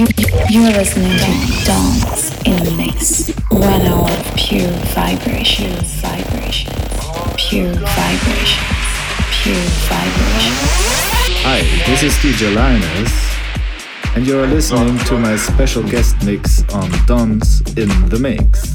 You're listening to Dance in the Mix. One hour of pure vibration, vibration, pure vibration, pure vibration. Hi, this is DJ Linus, and you're listening to my special guest mix on Dance in the Mix.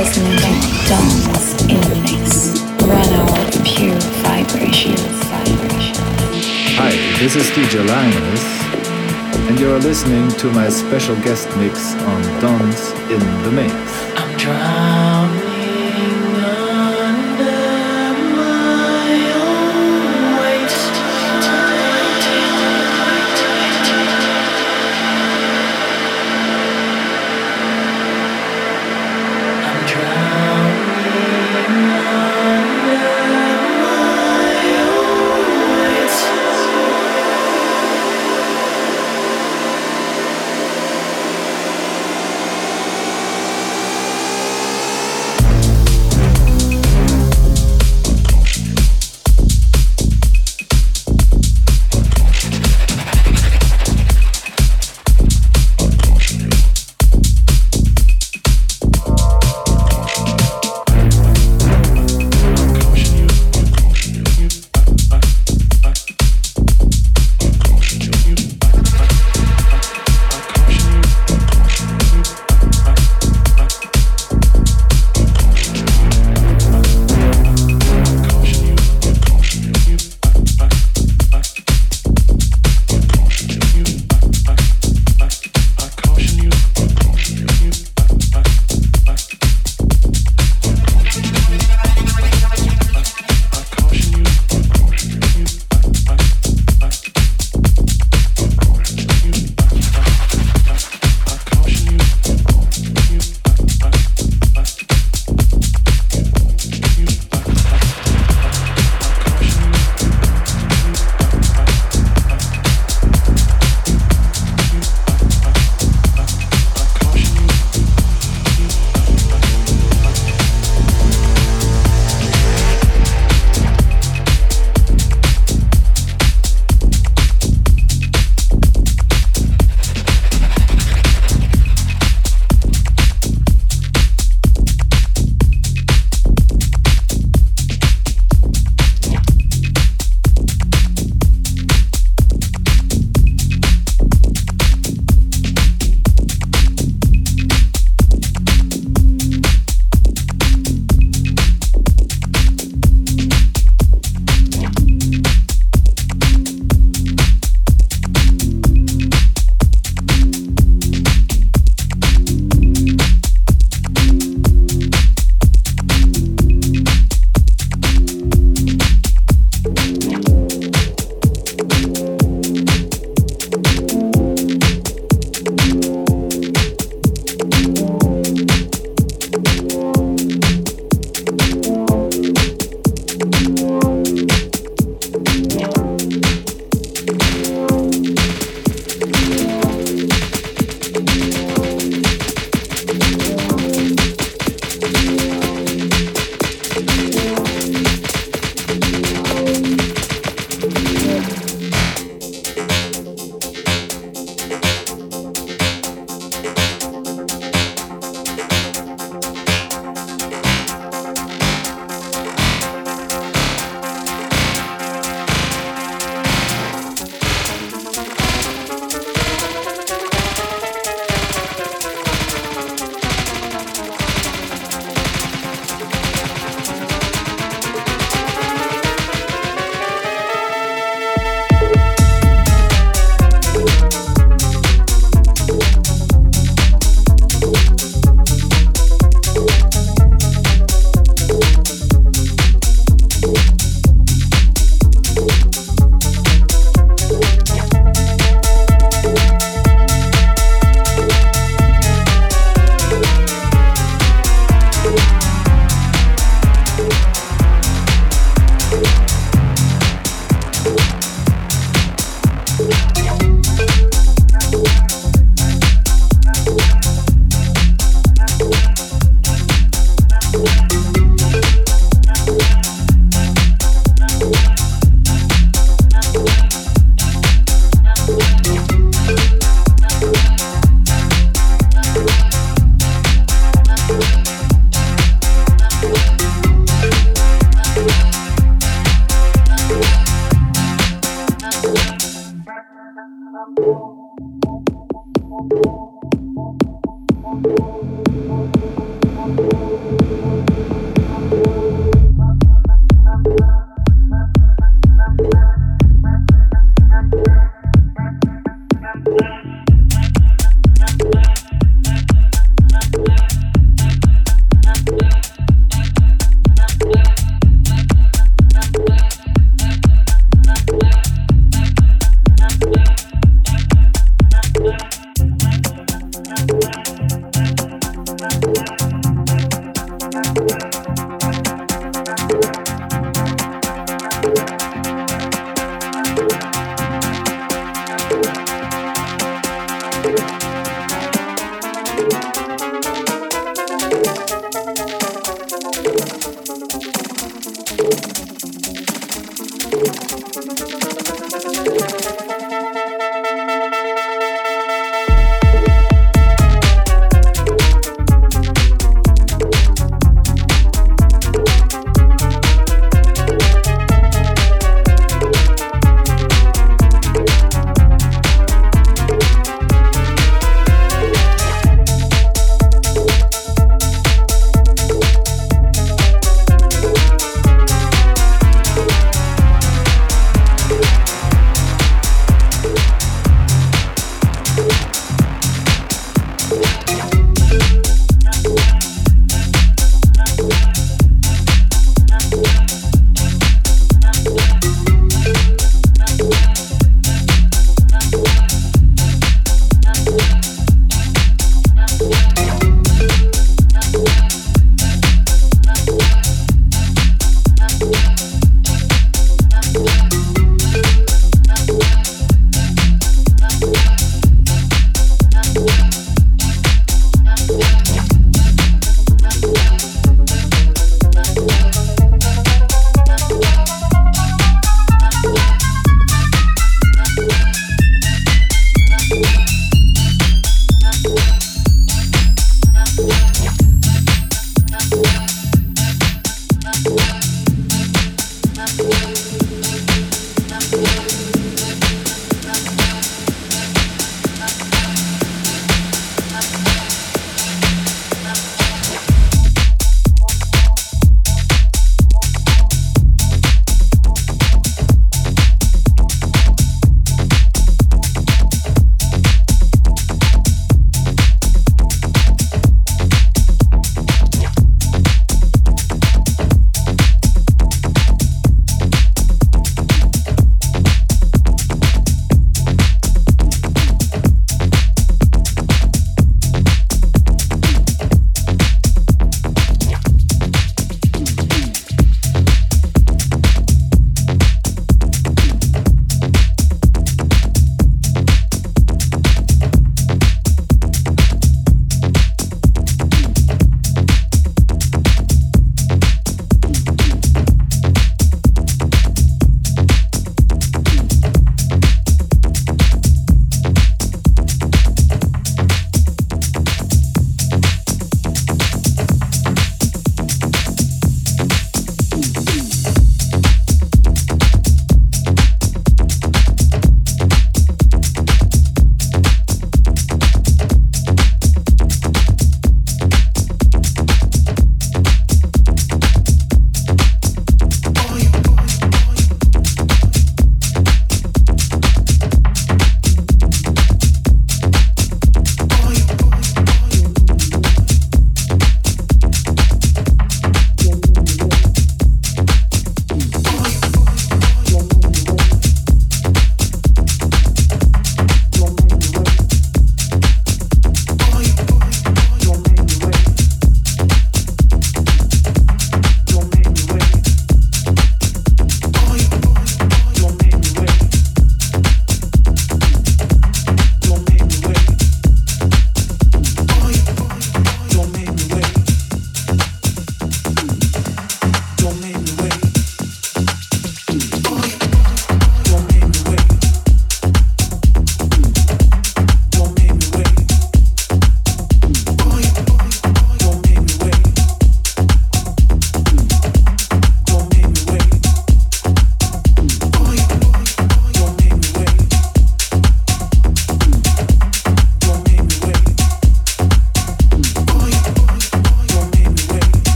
Dance in the mix. Pure vibration. Hi, this is DJ Linus, and you're listening to my special guest mix on Dance in the Mix. you.